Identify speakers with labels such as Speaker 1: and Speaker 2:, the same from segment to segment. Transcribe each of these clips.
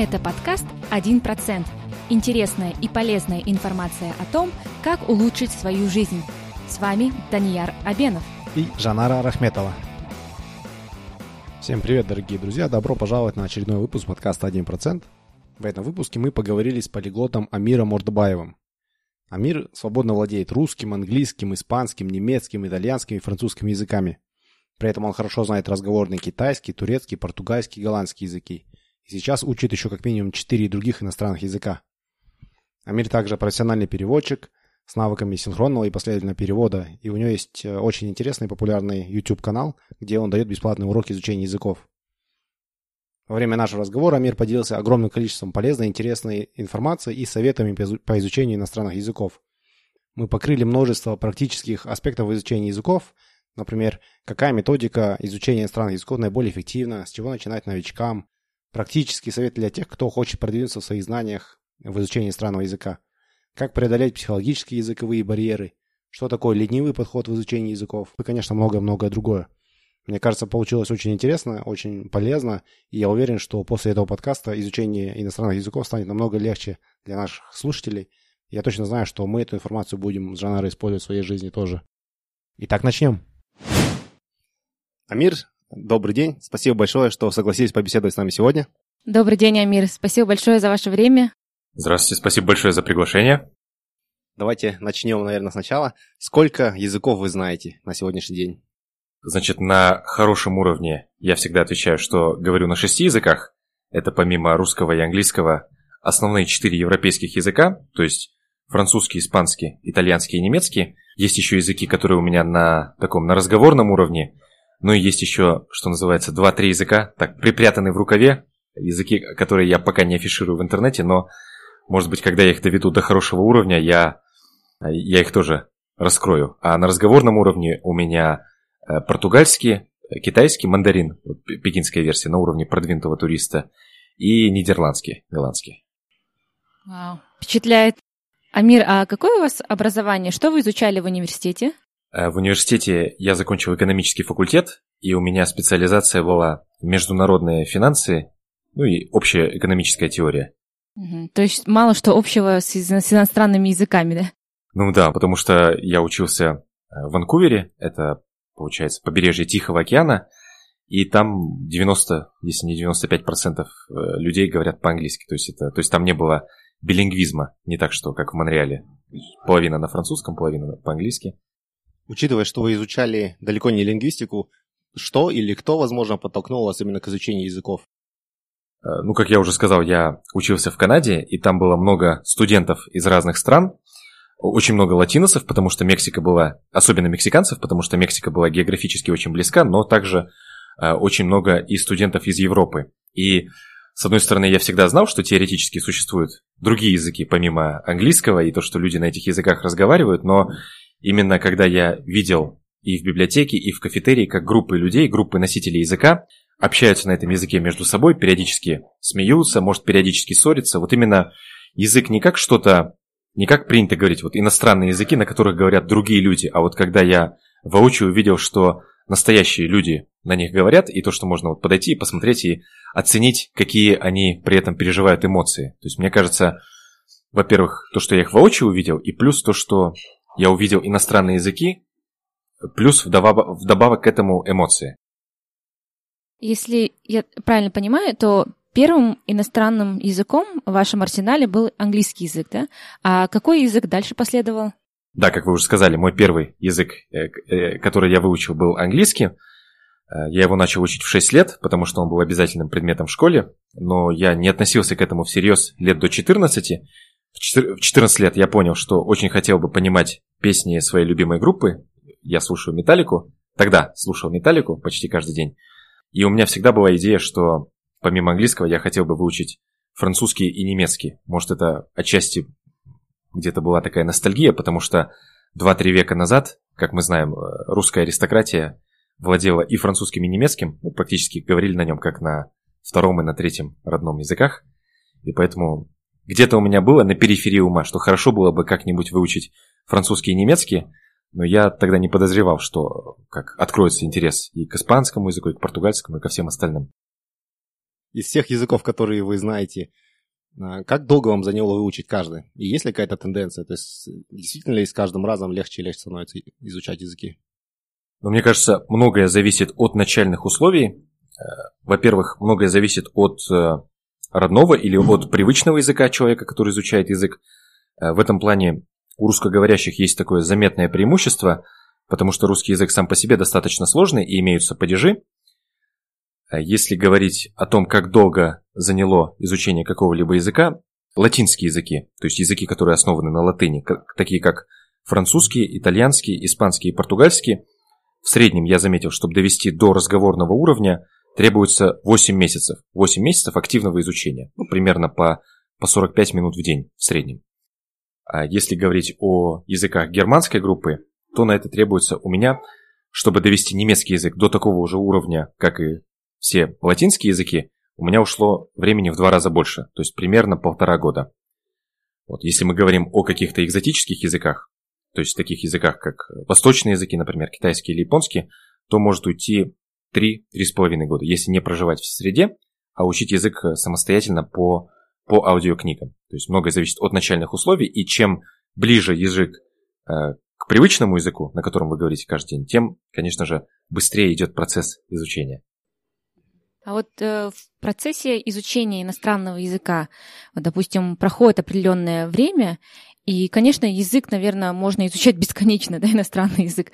Speaker 1: Это подкаст «1%». Интересная и полезная информация о том, как улучшить свою жизнь. С вами Данияр Абенов.
Speaker 2: И Жанара Рахметова. Всем привет, дорогие друзья! Добро пожаловать на очередной выпуск подкаста «1%». В этом выпуске мы поговорили с полиглотом Амиром Мордобаевым. Амир свободно владеет русским, английским, испанским, немецким, итальянским и французским языками. При этом он хорошо знает разговорный китайский, турецкий, португальский, голландский языки – и сейчас учит еще как минимум четыре других иностранных языка. Амир также профессиональный переводчик с навыками синхронного и последовательного перевода, и у него есть э, очень интересный и популярный YouTube-канал, где он дает бесплатные уроки изучения языков. Во время нашего разговора Амир поделился огромным количеством полезной и интересной информации и советами по изучению иностранных языков. Мы покрыли множество практических аспектов изучения языков, например, какая методика изучения иностранных языков наиболее эффективна, с чего начинать новичкам, Практический совет для тех, кто хочет продвинуться в своих знаниях в изучении странного языка. Как преодолеть психологические языковые барьеры. Что такое ленивый подход в изучении языков. И, конечно, многое-многое другое. Мне кажется, получилось очень интересно, очень полезно, и я уверен, что после этого подкаста изучение иностранных языков станет намного легче для наших слушателей. Я точно знаю, что мы эту информацию будем с Жанарой использовать в своей жизни тоже. Итак, начнем. Амир, Добрый день. Спасибо большое, что согласились побеседовать с нами сегодня.
Speaker 1: Добрый день, Амир. Спасибо большое за ваше время.
Speaker 3: Здравствуйте, спасибо большое за приглашение.
Speaker 2: Давайте начнем, наверное, сначала. Сколько языков вы знаете на сегодняшний день?
Speaker 3: Значит, на хорошем уровне я всегда отвечаю, что говорю на шести языках. Это помимо русского и английского основные четыре европейских языка, то есть французский, испанский, итальянский и немецкий. Есть еще языки, которые у меня на таком на разговорном уровне – ну и есть еще, что называется, два-три языка, так, припрятанные в рукаве, языки, которые я пока не афиширую в интернете, но, может быть, когда я их доведу до хорошего уровня, я, я их тоже раскрою. А на разговорном уровне у меня э, португальский, китайский, мандарин, пекинская версия на уровне продвинутого туриста, и нидерландский, голландский.
Speaker 1: Вау, впечатляет. Амир, а какое у вас образование? Что вы изучали в университете?
Speaker 3: Э, в университете я закончил экономический факультет, и у меня специализация была международные финансы, ну и общая экономическая теория.
Speaker 1: Угу. То есть мало что общего с, с иностранными языками, да?
Speaker 3: Ну да, потому что я учился э, в Ванкувере, это, получается, побережье Тихого океана, и там 90, если не 95 процентов э, людей говорят по-английски. То есть, это, то есть там не было билингвизма, не так, что как в Монреале. Половина на французском, половина по-английски.
Speaker 2: Учитывая, что вы изучали далеко не лингвистику, что или кто, возможно, подтолкнул вас именно к изучению языков?
Speaker 3: Э, ну, как я уже сказал, я учился в Канаде, и там было много студентов из разных стран, очень много латиносов, потому что Мексика была, особенно мексиканцев, потому что Мексика была географически очень близка, но также э, очень много и студентов из Европы. И, с одной стороны, я всегда знал, что теоретически существуют другие языки, помимо английского, и то, что люди на этих языках разговаривают, но Именно когда я видел и в библиотеке, и в кафетерии, как группы людей, группы носителей языка общаются на этом языке между собой, периодически смеются, может периодически ссорятся. Вот именно язык не как что-то, не как принято говорить, вот иностранные языки, на которых говорят другие люди, а вот когда я воочию увидел, что настоящие люди на них говорят, и то, что можно вот подойти и посмотреть и оценить, какие они при этом переживают эмоции. То есть мне кажется, во-первых, то, что я их воочию увидел, и плюс то, что я увидел иностранные языки, плюс вдобавок, вдобавок к этому эмоции.
Speaker 1: Если я правильно понимаю, то первым иностранным языком в вашем арсенале был английский язык, да? А какой язык дальше последовал?
Speaker 3: Да, как вы уже сказали, мой первый язык, э, э, который я выучил, был английский. Э, я его начал учить в 6 лет, потому что он был обязательным предметом в школе, но я не относился к этому всерьез лет до 14, в 14 лет я понял, что очень хотел бы понимать песни своей любимой группы. Я слушаю Металлику. Тогда слушал Металлику почти каждый день. И у меня всегда была идея, что помимо английского я хотел бы выучить французский и немецкий. Может, это отчасти где-то была такая ностальгия, потому что 2-3 века назад, как мы знаем, э, русская аристократия владела и французским, и немецким, ну, практически говорили на нем как на втором и на третьем родном языках. И поэтому где-то у меня было на периферии ума, что хорошо было бы как-нибудь выучить французский и немецкий, но я тогда не подозревал, что как откроется интерес и к испанскому языку, и к португальскому, и ко всем остальным.
Speaker 2: из всех языков, которые вы знаете, а, как долго вам заняло выучить каждый? И есть ли какая-то тенденция? То есть действительно ли с каждым разом легче и легче становится изучать языки?
Speaker 3: Но мне кажется, многое зависит от начальных условий. Э, во-первых, многое зависит от э, родного или от привычного языка человека, который изучает язык. Э, в этом плане у русскоговорящих есть такое заметное преимущество, потому что русский язык сам по себе достаточно сложный и имеются падежи. Если говорить о том, как долго заняло изучение какого-либо языка, латинские языки, то есть языки, которые основаны на латыни, такие как французский, итальянский, испанский и португальский, в среднем я заметил, чтобы довести до разговорного уровня, требуется 8 месяцев. 8 месяцев активного изучения, ну, примерно по, по 45 минут в день в среднем. А если говорить о языках германской группы, то на это требуется у меня, чтобы довести немецкий язык до такого уже уровня, как и все латинские языки, у меня ушло времени в два раза больше, то есть примерно полтора года. Вот, если мы говорим о каких-то экзотических языках, то есть таких языках, как восточные языки, например, китайский или японский, то может уйти 3-3,5 года, если не проживать в среде, а учить язык самостоятельно по, по аудиокнигам. То есть многое зависит от начальных условий, и чем ближе язык э, к привычному языку, на котором вы говорите каждый день, тем, конечно же, быстрее идет процесс изучения.
Speaker 1: А вот э, в процессе изучения иностранного языка, вот, допустим, проходит определенное время, и, конечно, язык, наверное, можно изучать бесконечно, да, иностранный язык.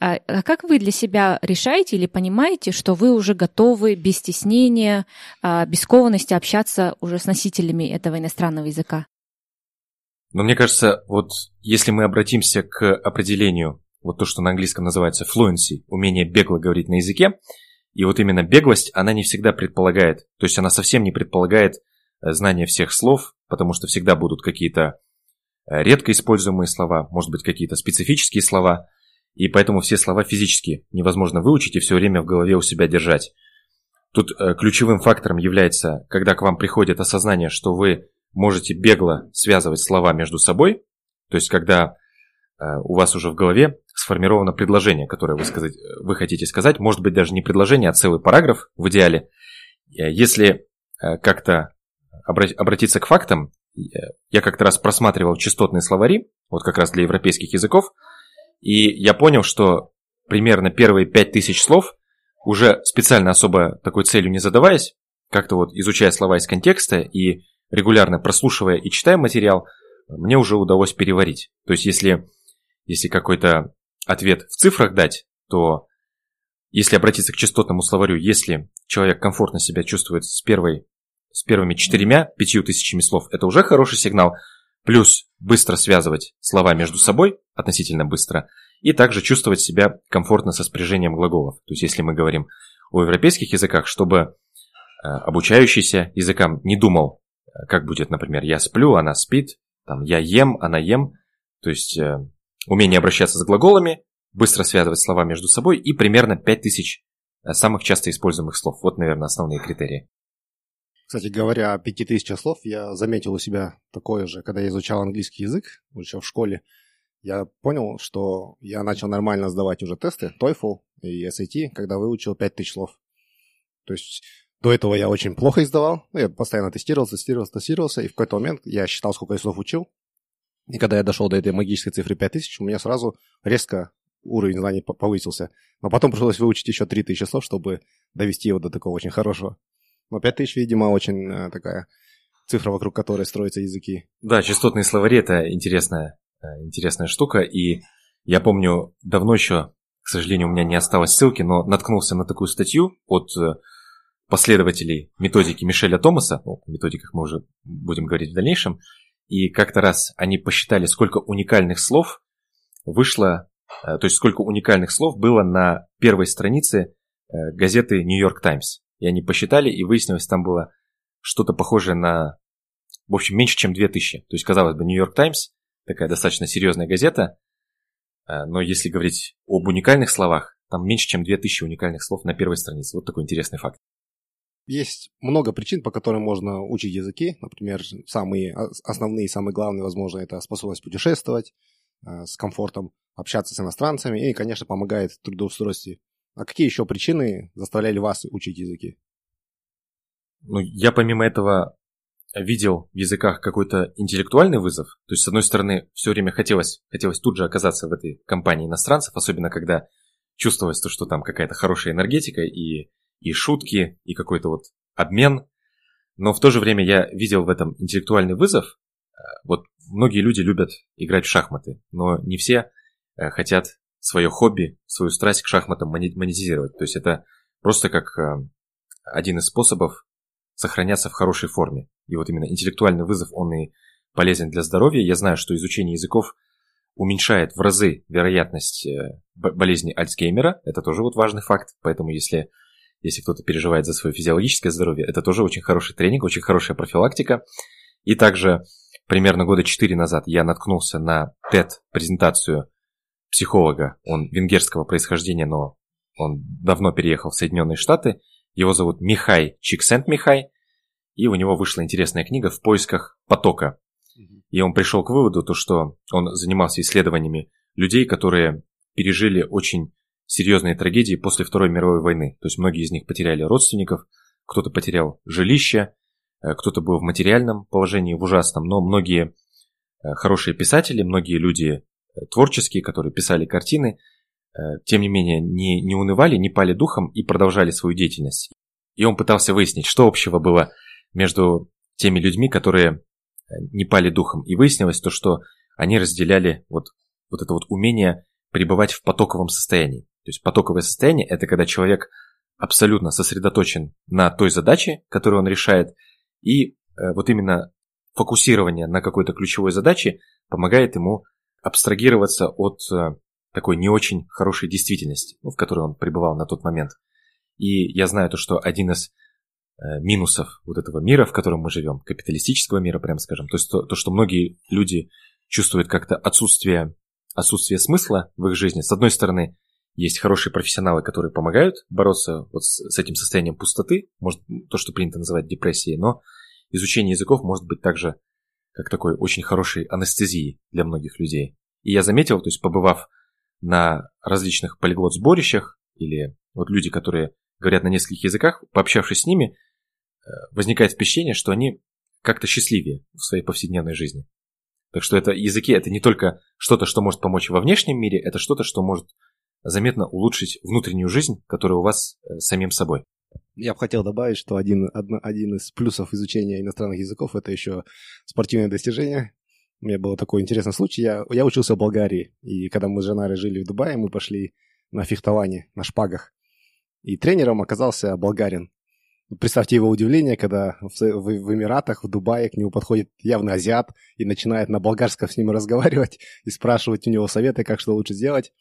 Speaker 1: А, а как вы для себя решаете или понимаете, что вы уже готовы без стеснения, а, без скованности общаться уже с носителями этого иностранного языка?
Speaker 3: Но мне кажется, вот если мы обратимся к определению, вот то, что на английском называется fluency, умение бегло говорить на языке, и вот именно беглость, она не всегда предполагает, то есть она совсем не предполагает э, знание всех слов, потому что всегда будут какие-то редко используемые слова, может быть какие-то специфические слова, и поэтому все слова физически невозможно выучить и все время в голове у себя держать. Тут э, ключевым фактором является, когда к вам приходит осознание, что вы можете бегло связывать слова между собой, то есть когда у вас уже в голове сформировано предложение, которое вы, сказать, вы хотите сказать. Может быть, даже не предложение, а целый параграф в идеале. Э, если э, как-то обратиться к фактам, э, я как-то раз просматривал частотные словари, вот как раз для европейских языков, и я понял, что примерно первые 5000 слов, уже специально особо такой целью не задаваясь, как-то вот изучая слова из контекста и регулярно прослушивая и читая материал, мне уже удалось переварить. То есть если, если какой-то ответ в цифрах дать, то если обратиться к частотному словарю, если человек комфортно себя чувствует с, первой, с первыми четырьмя, пятью тысячами слов, это уже хороший сигнал. Плюс быстро связывать слова между собой, относительно быстро, и также чувствовать себя комфортно со спряжением глаголов. То есть если мы говорим о европейских языках, чтобы э, обучающийся языкам не думал, э, как будет, например, я сплю, она спит, там, я ем, она ем. То есть э, умение обращаться с глаголами, быстро связывать слова между собой и примерно 5000 э, самых часто используемых слов. Вот, наверное, основные критерии.
Speaker 2: Кстати говоря, о 5000 слов я заметил у себя такое же, когда я изучал английский язык, еще в школе. Я понял, что я начал нормально сдавать уже тесты, TOEFL и SAT, когда выучил 5000 слов. То есть до этого я очень плохо издавал. Ну, я постоянно тестировался, тестировался, тестировался, и в какой-то момент я считал, сколько я слов учил, и когда я дошел до этой магической цифры 5000, у меня сразу резко уровень знаний повысился. Но потом пришлось выучить еще 3000 слов, чтобы довести его до такого очень хорошего. Но 5000, видимо, очень э, такая цифра, вокруг которой строятся языки.
Speaker 3: Да, частотные словари – это интересная, э, интересная штука. И я помню, давно еще, к сожалению, у меня не осталось ссылки, но наткнулся на такую статью от э, последователей методики Мишеля Томаса, ну, о методиках мы уже будем говорить в дальнейшем, и как-то раз они посчитали, сколько уникальных слов вышло, то есть сколько уникальных слов было на первой странице газеты New York Times. И они посчитали, и выяснилось, там было что-то похожее на, в общем, меньше, чем 2000. То есть, казалось бы, York Times, такая достаточно серьезная газета, э, но если говорить об уникальных словах, там меньше, чем 2000 уникальных слов на первой странице. Вот такой интересный факт.
Speaker 2: Есть много причин, по которым можно учить языки. Например, самые основные, самые главные, возможно, это способность путешествовать э, с комфортом, общаться с иностранцами и, конечно, помогает в трудоустройстве. А какие еще причины заставляли вас учить языки?
Speaker 3: ну, я помимо этого видел в языках какой-то интеллектуальный вызов. То есть, с одной стороны, все время хотелось, хотелось тут же оказаться в этой компании иностранцев, особенно когда чувствовалось то, что там какая-то хорошая энергетика и, и шутки, и какой-то вот обмен. Но в то же время я видел в этом интеллектуальный вызов. Э, вот многие люди любят играть в шахматы, но не все э, хотят свое хобби, свою страсть к шахматам монетизировать. То есть это просто как э, один из способов сохраняться в хорошей форме. И вот именно интеллектуальный вызов, он и полезен для здоровья. Я знаю, что изучение языков уменьшает в разы вероятность э, болезни Альцгеймера. Это тоже вот важный факт. Поэтому если, если кто-то переживает за свое физиологическое здоровье, это тоже очень хороший тренинг, очень хорошая профилактика. И также примерно года 4 назад я наткнулся на TED-презентацию психолога. Он венгерского происхождения, но он давно переехал в Соединенные Штаты. Его зовут Михай Чиксент-Михай. И у него вышла интересная книга «В поисках потока». И он пришел к выводу, то, что он занимался исследованиями людей, которые пережили очень серьезные трагедии после Второй мировой войны. То есть многие из них потеряли родственников, кто-то потерял жилище, э, кто-то был в материальном положении, в ужасном, но многие э, хорошие писатели, многие люди творческие, которые писали картины, тем не менее не, не унывали, не пали духом и продолжали свою деятельность. И он пытался выяснить, что общего было между теми людьми, которые э, не пали духом. И выяснилось то, что они разделяли вот, вот это вот умение пребывать в потоковом состоянии. То есть потоковое состояние – это когда человек абсолютно сосредоточен на той задаче, которую он решает, и э, вот именно фокусирование на какой-то ключевой задаче помогает ему абстрагироваться от э, такой не очень хорошей действительности, ну, в которой он пребывал на тот момент. И я знаю то, что один из Э, минусов вот этого мира, в котором мы живем, капиталистического мира, прям скажем. То есть то, то что многие люди чувствуют как-то отсутствие, отсутствие смысла в их жизни. С одной стороны, есть хорошие профессионалы, которые помогают бороться вот с, с этим состоянием пустоты, может, то, что принято называть депрессией, но изучение языков может быть также как такой очень хорошей анестезией для многих людей. И я заметил, то есть побывав на различных полиглот-сборищах, или вот люди, которые говорят на нескольких языках, пообщавшись с ними, Э, возникает впечатление, что они как-то счастливее в своей повседневной жизни. Так что это языки это не только что-то, что может помочь во внешнем мире, это что-то, что может заметно улучшить внутреннюю жизнь, которая у вас э, самим собой.
Speaker 2: Я бы хотел добавить, что один, один из плюсов изучения иностранных языков это еще спортивные достижения. У меня был такой интересный случай. Я, я учился в Болгарии, и когда мы с Жанарой жили в Дубае, мы пошли на фехтование, на шпагах. И тренером оказался болгарин. Представьте его удивление, когда в, в, в Эмиратах, в Дубае к нему подходит явно азиат и начинает на болгарском с ним разговаривать и спрашивать у него советы, как что лучше сделать.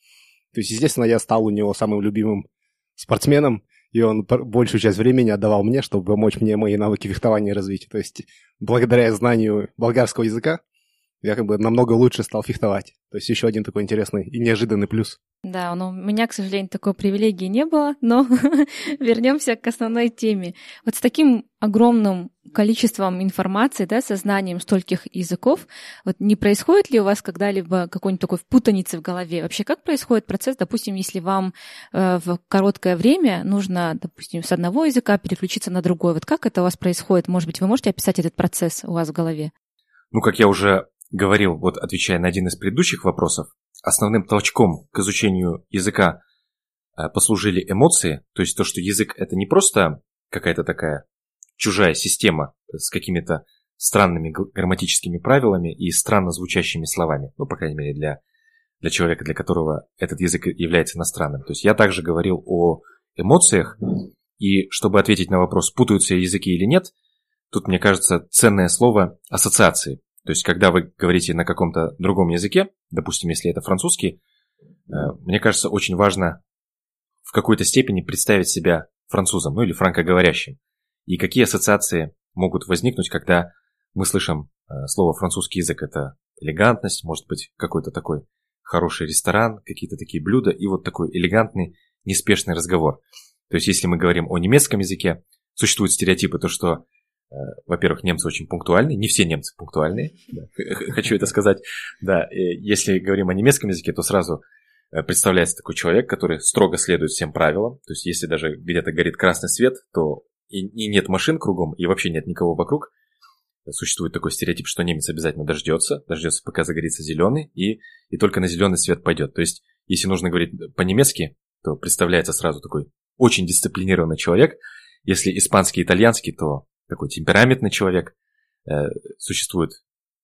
Speaker 2: То есть, естественно, я стал у него самым любимым спортсменом, и он большую часть времени отдавал мне, чтобы помочь мне мои навыки фехтования развить. То есть, благодаря знанию болгарского языка, я как бы намного лучше стал фехтовать. То есть еще один такой интересный и неожиданный плюс.
Speaker 1: Да, но у меня, к сожалению, такой привилегии не было, но вернемся к основной теме. Вот с таким огромным количеством информации, да, со знанием стольких языков, вот не происходит ли у вас когда-либо какой-нибудь такой путаницы в голове? Вообще, как происходит процесс, допустим, если вам э, в короткое время нужно, допустим, с одного языка переключиться на другой? Вот как это у вас происходит? Может быть, вы можете описать этот процесс у вас в голове?
Speaker 3: Ну, как я уже говорил, вот отвечая на один из предыдущих вопросов, основным толчком к изучению языка э, послужили эмоции, то есть то, что язык это не просто какая-то такая чужая система с какими-то странными грамматическими правилами и странно звучащими словами, ну, по крайней мере, для, для человека, для которого этот язык является иностранным. То есть я также говорил о эмоциях, и чтобы ответить на вопрос, путаются языки или нет, тут, мне кажется, ценное слово ассоциации. То есть, когда вы говорите на каком-то другом языке, допустим, если это французский, э, мне кажется, очень важно в какой-то степени представить себя французом, ну или франкоговорящим. И какие ассоциации могут возникнуть, когда мы слышим э, слово французский язык. Это элегантность, может быть, какой-то такой хороший ресторан, какие-то такие блюда и вот такой элегантный, неспешный разговор. То есть, если мы говорим о немецком языке, существуют стереотипы, то что во-первых, немцы очень пунктуальны, не все немцы пунктуальные, хочу это сказать. Да, если говорим о немецком языке, то сразу э, представляется такой человек, который строго следует всем правилам. То есть, если даже где-то горит красный свет, то и, и нет машин кругом, и вообще нет никого вокруг, существует такой стереотип, что немец обязательно дождется, дождется, пока загорится зеленый, и, и только на зеленый свет пойдет. То есть, если нужно говорить по-немецки, то представляется сразу такой очень дисциплинированный человек. Если испанский, итальянский, то такой темпераментный человек. Э, существует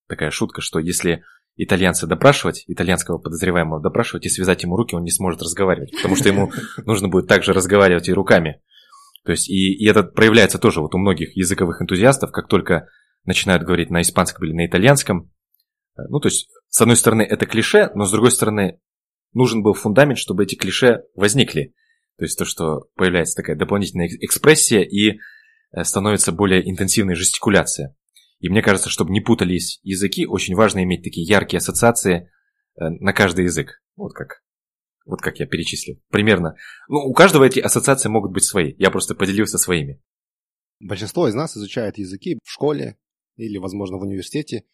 Speaker 3: такая шутка, что если итальянца допрашивать, итальянского подозреваемого допрашивать и связать ему руки, он не сможет разговаривать, потому что ему нужно будет также разговаривать и руками. То есть, и, и это проявляется тоже вот у многих языковых энтузиастов, как только начинают говорить на испанском или на итальянском. Э, ну, то есть, с одной стороны, это клише, но с другой стороны, нужен был фундамент, чтобы эти клише возникли. То есть то, что появляется такая дополнительная экспрессия и становится более интенсивной жестикуляция. И мне кажется, чтобы не путались языки, очень важно иметь такие яркие ассоциации э, на каждый язык. Вот как, вот как я перечислил. Примерно. Ну, у каждого эти ассоциации могут быть свои. Я просто поделился своими.
Speaker 2: Большинство из нас изучает языки в школе или, возможно, в университете.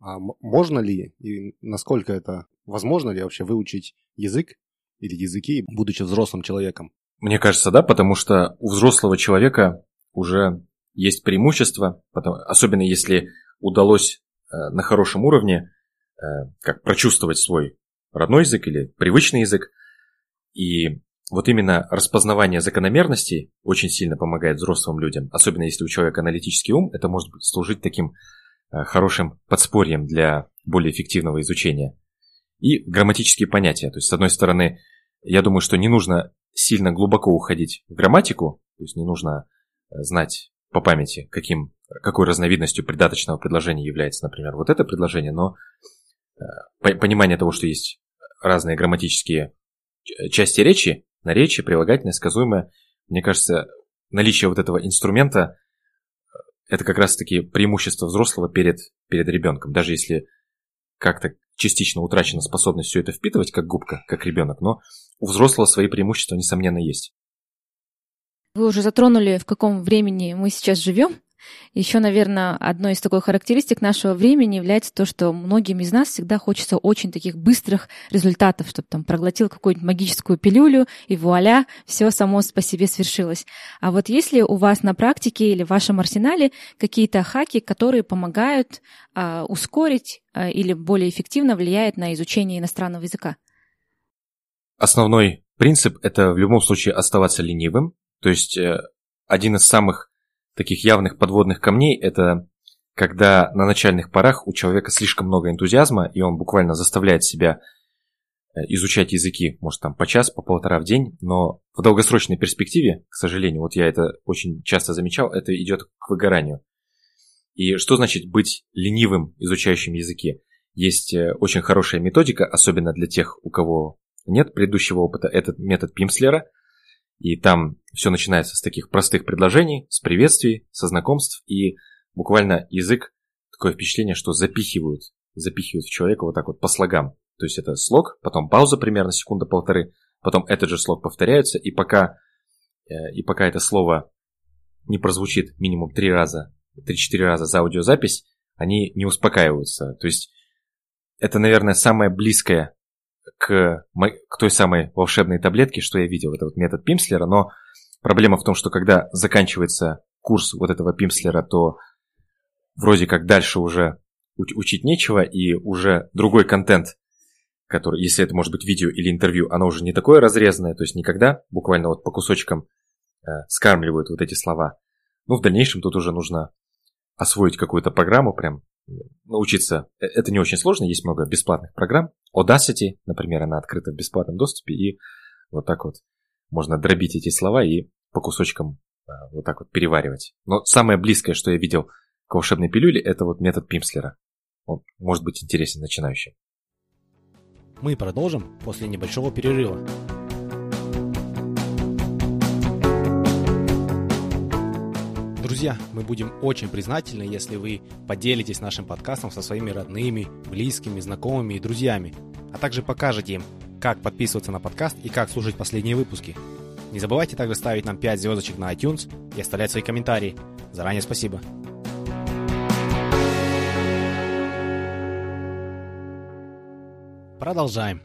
Speaker 2: А можно ли и насколько это возможно ли вообще выучить язык или языки, будучи взрослым человеком?
Speaker 3: Мне кажется, да, потому что у взрослого человека уже есть преимущество, потому, особенно если удалось э, на хорошем уровне э, как прочувствовать свой родной язык или привычный язык. И вот именно распознавание закономерностей очень сильно помогает взрослым людям, особенно если у человека аналитический ум, это может служить таким э, хорошим подспорьем для более эффективного изучения. И грамматические понятия. То есть, с одной стороны, я думаю, что не нужно сильно глубоко уходить в грамматику, то есть не нужно знать по памяти, каким, какой разновидностью придаточного предложения является, например, вот это предложение, но э, понимание того, что есть разные грамматические части речи, наречие, прилагательное, сказуемое, мне кажется, наличие вот этого инструмента э, это как раз-таки преимущество взрослого перед, перед ребенком. Даже если как-то частично утрачена способность все это впитывать, как губка, как ребенок, но у взрослого свои преимущества, несомненно, есть.
Speaker 1: Вы уже затронули, в каком времени мы сейчас живем. Еще, наверное, одной из такой характеристик нашего времени является то, что многим из нас всегда хочется очень таких быстрых результатов, чтобы там проглотил какую-нибудь магическую пилюлю, и вуаля, все само по себе свершилось. А вот если у вас на практике или в вашем арсенале какие-то хаки, которые помогают а, ускорить а, или более эффективно влияют на изучение иностранного языка?
Speaker 3: Основной принцип – это в любом случае оставаться ленивым, то есть э, один из самых таких явных подводных камней – это когда на начальных порах у человека слишком много энтузиазма, и он буквально заставляет себя э, изучать языки, может, там по час, по полтора в день, но в долгосрочной перспективе, к сожалению, вот я это очень часто замечал, это идет к выгоранию. И что значит быть ленивым изучающим языки? Есть э, очень хорошая методика, особенно для тех, у кого нет предыдущего опыта, этот метод Пимслера – и там все начинается с таких простых предложений, с приветствий, со знакомств, и буквально язык, такое впечатление, что запихивают, запихивают в человека вот так вот по слогам. То есть это слог, потом пауза примерно секунда-полторы, потом этот же слог повторяется, и пока, э, и пока это слово не прозвучит минимум три раза, три-четыре раза за аудиозапись, они не успокаиваются. То есть это, наверное, самое близкое к, к той самой волшебной таблетке, что я видел, это вот метод Пимслера, но проблема в том, что когда заканчивается курс вот этого Пимслера, то вроде как дальше уже учить нечего, и уже другой контент, который, если это может быть видео или интервью, оно уже не такое разрезанное, то есть никогда буквально вот по кусочкам э, скармливают вот эти слова. Ну, в дальнейшем тут уже нужно освоить какую-то программу, прям научиться. Э, это не очень сложно, есть много бесплатных программ. Audacity, например, она открыта в бесплатном доступе, и вот так вот можно дробить эти слова и по кусочкам а, вот так вот переваривать. Но самое близкое, что я видел к волшебной пилюле, это вот метод Пимслера. Он может быть интересен начинающим.
Speaker 2: Мы продолжим после небольшого перерыва. Друзья, мы будем очень признательны, если вы поделитесь нашим подкастом со своими родными, близкими, знакомыми и друзьями, а также покажете им, как подписываться на подкаст и как слушать последние выпуски. Не забывайте также ставить нам 5 звездочек на iTunes и оставлять свои комментарии. Заранее спасибо. Продолжаем.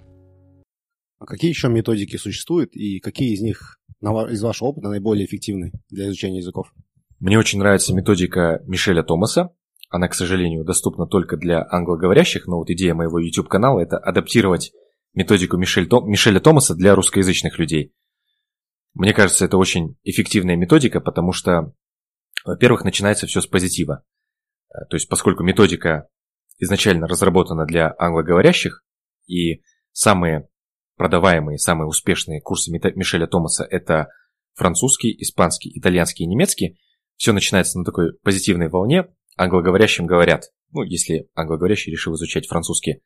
Speaker 2: А какие еще методики существуют и какие из них из вашего опыта наиболее эффективны для изучения языков?
Speaker 3: Мне очень нравится методика Мишеля Томаса. Она, к сожалению, доступна только для англоговорящих, но вот идея моего YouTube-канала – это адаптировать методику Мишель Том, Мишеля Томаса для русскоязычных людей. Мне кажется, это очень эффективная методика, потому что, во-первых, начинается все с позитива. Э, то есть, поскольку методика изначально разработана для англоговорящих, и самые продаваемые, самые успешные курсы Мишеля Томаса – это французский, испанский, итальянский и немецкий, все начинается на такой позитивной волне. Англоговорящим говорят, ну, если англоговорящий решил изучать французский,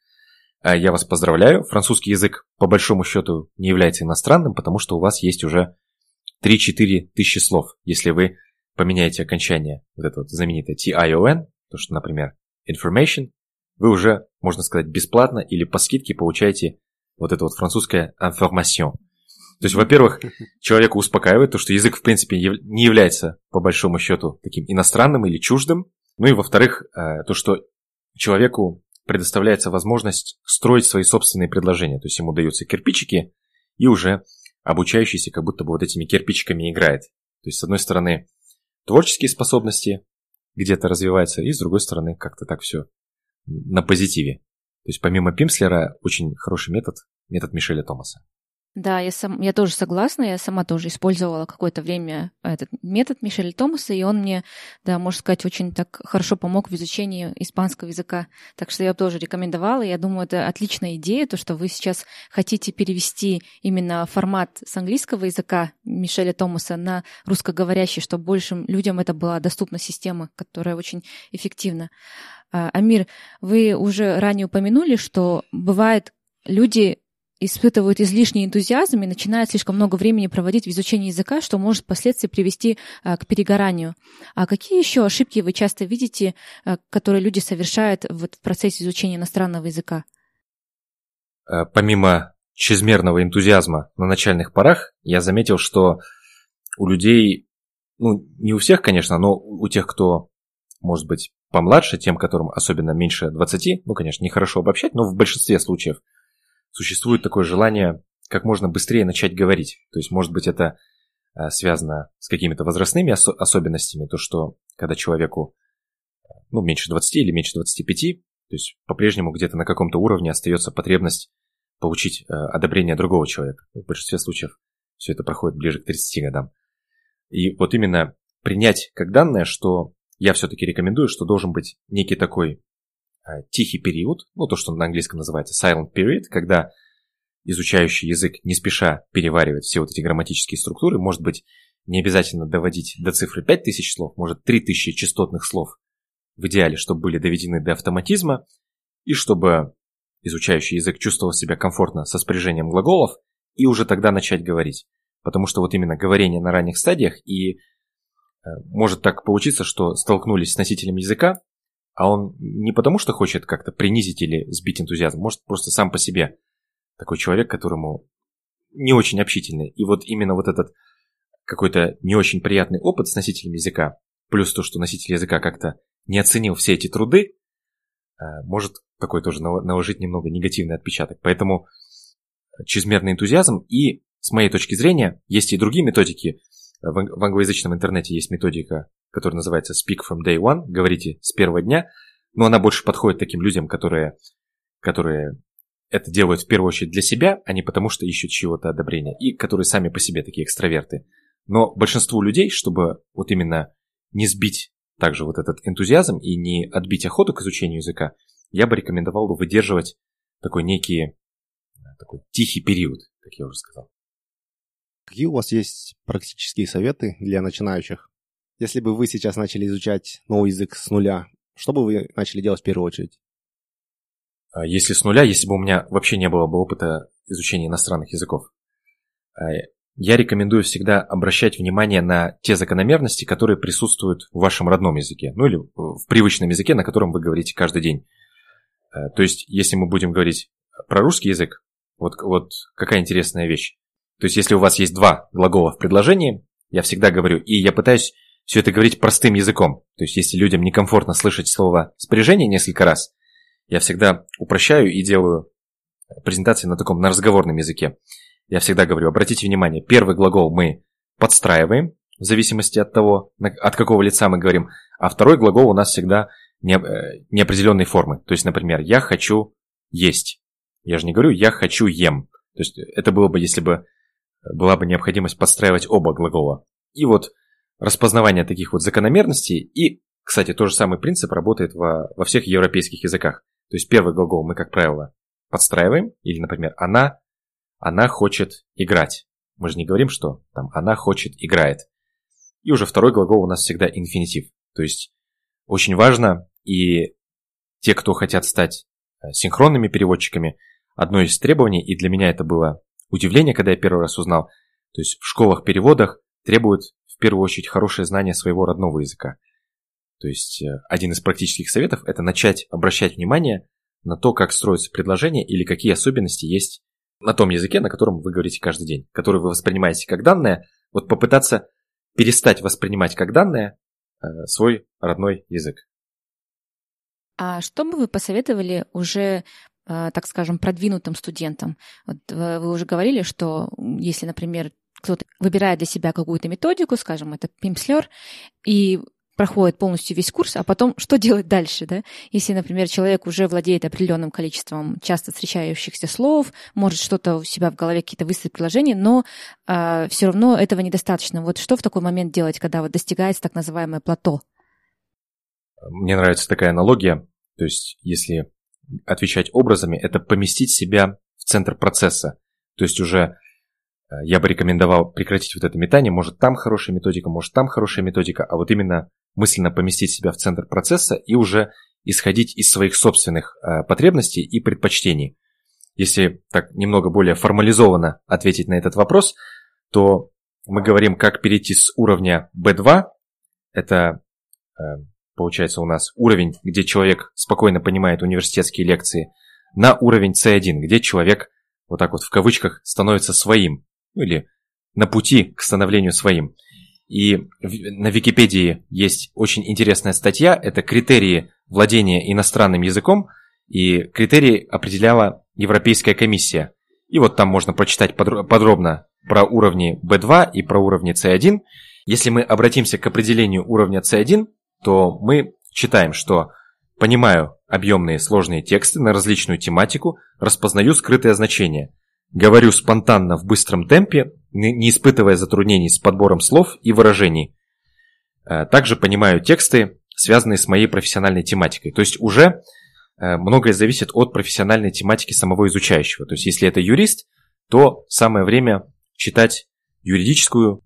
Speaker 3: э, я вас поздравляю, французский язык по большому счету не является иностранным, потому что у вас есть уже 3-4 тысячи слов, если вы поменяете окончание, вот это вот знаменитое TION, то что, например, information, вы уже, можно сказать, бесплатно или по скидке получаете вот это вот французское information. То есть, во-первых, человека успокаивает то, что язык, в принципе, не является, по большому счету, таким иностранным или чуждым. Ну и, во-вторых, э, то, что человеку предоставляется возможность строить свои собственные предложения. То есть, ему даются кирпичики, и уже обучающийся как будто бы вот этими кирпичиками играет. То есть, с одной стороны, творческие способности где-то развиваются, и с другой стороны, как-то так все на позитиве. То есть помимо Пимслера очень хороший метод, метод Мишеля Томаса.
Speaker 1: Да, я, сам, я тоже согласна, я сама тоже использовала какое-то время этот метод Мишеля Томаса, и он мне, да, можно сказать, очень так хорошо помог в изучении испанского языка. Так что я тоже рекомендовала, я думаю, это отличная идея, то, что вы сейчас хотите перевести именно формат с английского языка Мишеля Томаса на русскоговорящий, чтобы большим людям это была доступна система, которая очень эффективна. А, Амир, вы уже ранее упомянули, что бывает люди испытывают излишний энтузиазм и начинают слишком много времени проводить в изучении языка, что может впоследствии привести а, к перегоранию. А какие еще ошибки вы часто видите, а, которые люди совершают в процессе изучения иностранного языка?
Speaker 3: Э, помимо чрезмерного энтузиазма на начальных порах, я заметил, что у людей, ну, не у всех, конечно, но у тех, кто, может быть, помладше, тем, которым особенно меньше 20, ну, конечно, нехорошо обобщать, но в большинстве случаев – существует такое желание как можно быстрее начать говорить. То есть, может быть, это э, связано с какими-то возрастными ос- особенностями, то, что когда человеку ну, меньше 20 или меньше 25, то есть по-прежнему где-то на каком-то уровне остается потребность получить э, одобрение другого человека. В большинстве случаев все это проходит ближе к 30 годам. И вот именно принять как данное, что я все-таки рекомендую, что должен быть некий такой тихий период, ну то, что на английском называется silent period, когда изучающий язык не спеша переваривает все вот эти грамматические структуры, может быть, не обязательно доводить до цифры 5000 слов, может 3000 частотных слов в идеале, чтобы были доведены до автоматизма, и чтобы изучающий язык чувствовал себя комфортно со спряжением глаголов, и уже тогда начать говорить. Потому что вот именно говорение на ранних стадиях, и э, может так получиться, что столкнулись с носителем языка, а он не потому, что хочет как-то принизить или сбить энтузиазм, может просто сам по себе такой человек, которому не очень общительный. И вот именно вот этот какой-то не очень приятный опыт с носителем языка, плюс то, что носитель языка как-то не оценил все эти труды, э, может такой тоже наложить немного негативный отпечаток. Поэтому чрезмерный энтузиазм и, с моей точки зрения, есть и другие методики. В англоязычном интернете есть методика который называется Speak from Day One, говорите с первого дня, но она больше подходит таким людям, которые, которые это делают в первую очередь для себя, а не потому что ищут чего-то одобрения, и которые сами по себе такие экстраверты. Но большинству людей, чтобы вот именно не сбить также вот этот энтузиазм и не отбить охоту к изучению языка, я бы рекомендовал бы выдерживать такой некий такой тихий период, как я уже сказал.
Speaker 2: Какие у вас есть практические советы для начинающих? Если бы вы сейчас начали изучать новый язык с нуля, что бы вы начали делать в первую очередь?
Speaker 3: А если с нуля, если бы у меня вообще не было бы опыта изучения иностранных языков, а, я рекомендую всегда обращать внимание на те закономерности, которые присутствуют в вашем родном языке, ну или в привычном языке, на котором вы говорите каждый день. А, то есть, если мы будем говорить про русский язык, вот, вот какая интересная вещь. То есть, если у вас есть два глагола в предложении, я всегда говорю, и я пытаюсь все это говорить простым языком. То есть, если людям некомфортно слышать слово «спряжение» несколько раз, я всегда упрощаю и делаю презентации на таком, на разговорном языке. Я всегда говорю, обратите внимание, первый глагол мы подстраиваем, в зависимости от того, от какого лица мы говорим, а второй глагол у нас всегда э, неопределенной формы. То есть, например, я хочу есть. Я же не говорю «я хочу ем». То есть это было бы, если бы была бы необходимость подстраивать оба глагола. И вот распознавание таких вот закономерностей и, кстати, тот же самый принцип работает во, во всех европейских языках. То есть первый глагол мы, как правило, подстраиваем, или, например, она, она хочет играть. Мы же не говорим, что там она хочет играет. И уже второй глагол у нас всегда инфинитив. То есть очень важно, и те, кто хотят стать э, синхронными переводчиками, одно из требований, и для меня это было удивление, когда я первый раз узнал, то есть в школах-переводах требуют в первую очередь хорошее знание своего родного языка. То есть э, один из практических советов – это начать обращать внимание на то, как строится предложение или какие особенности есть на том языке, на котором вы говорите каждый день, который вы воспринимаете как данное, вот попытаться перестать воспринимать как данное э, свой родной язык.
Speaker 1: А что бы вы посоветовали уже, э, так скажем, продвинутым студентам? Вот вы уже говорили, что если, например, кто-то выбирает для себя какую-то методику, скажем, это пимслер, и проходит полностью весь курс, а потом что делать дальше, да? Если, например, человек уже владеет определенным количеством часто встречающихся слов, может что-то у себя в голове какие-то выставить приложения, но э, а, все равно этого недостаточно. Вот что в такой момент делать, когда вот достигается так называемое плато?
Speaker 3: Мне нравится такая аналогия, то есть если отвечать образами, это поместить себя в центр процесса. То есть уже я бы рекомендовал прекратить вот это метание. Может, там хорошая методика, может, там хорошая методика, а вот именно мысленно поместить себя в центр процесса и уже исходить из своих собственных э, потребностей и предпочтений. Если так немного более формализованно ответить на этот вопрос, то мы говорим, как перейти с уровня B2, это э, получается у нас уровень, где человек спокойно понимает университетские лекции, на уровень C1, где человек, вот так вот в кавычках, становится своим, ну или на пути к становлению своим. И на Википедии есть очень интересная статья, это критерии владения иностранным языком, и критерии определяла Европейская комиссия. И вот там можно прочитать подробно про уровни B2 и про уровни C1. Если мы обратимся к определению уровня C1, то мы читаем, что понимаю объемные сложные тексты на различную тематику, распознаю скрытые значения, говорю спонтанно в быстром темпе, не испытывая затруднений с подбором слов и выражений. Э, также понимаю тексты, связанные с моей профессиональной тематикой. То есть уже э, многое зависит от профессиональной тематики самого изучающего. То есть если это юрист, то самое время читать юридическую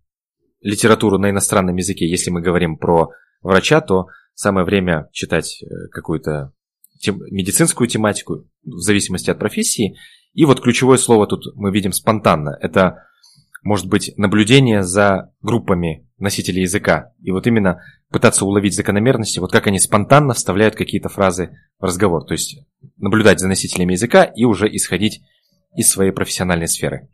Speaker 3: литературу на иностранном языке. Если мы говорим про врача, то самое время читать э, какую-то тем, медицинскую тематику в зависимости от профессии. И вот ключевое слово тут мы видим спонтанно. Это может быть наблюдение за группами носителей языка. И вот именно пытаться уловить закономерности, вот как они спонтанно вставляют какие-то фразы в разговор. То есть наблюдать за носителями языка и уже исходить из своей профессиональной сферы.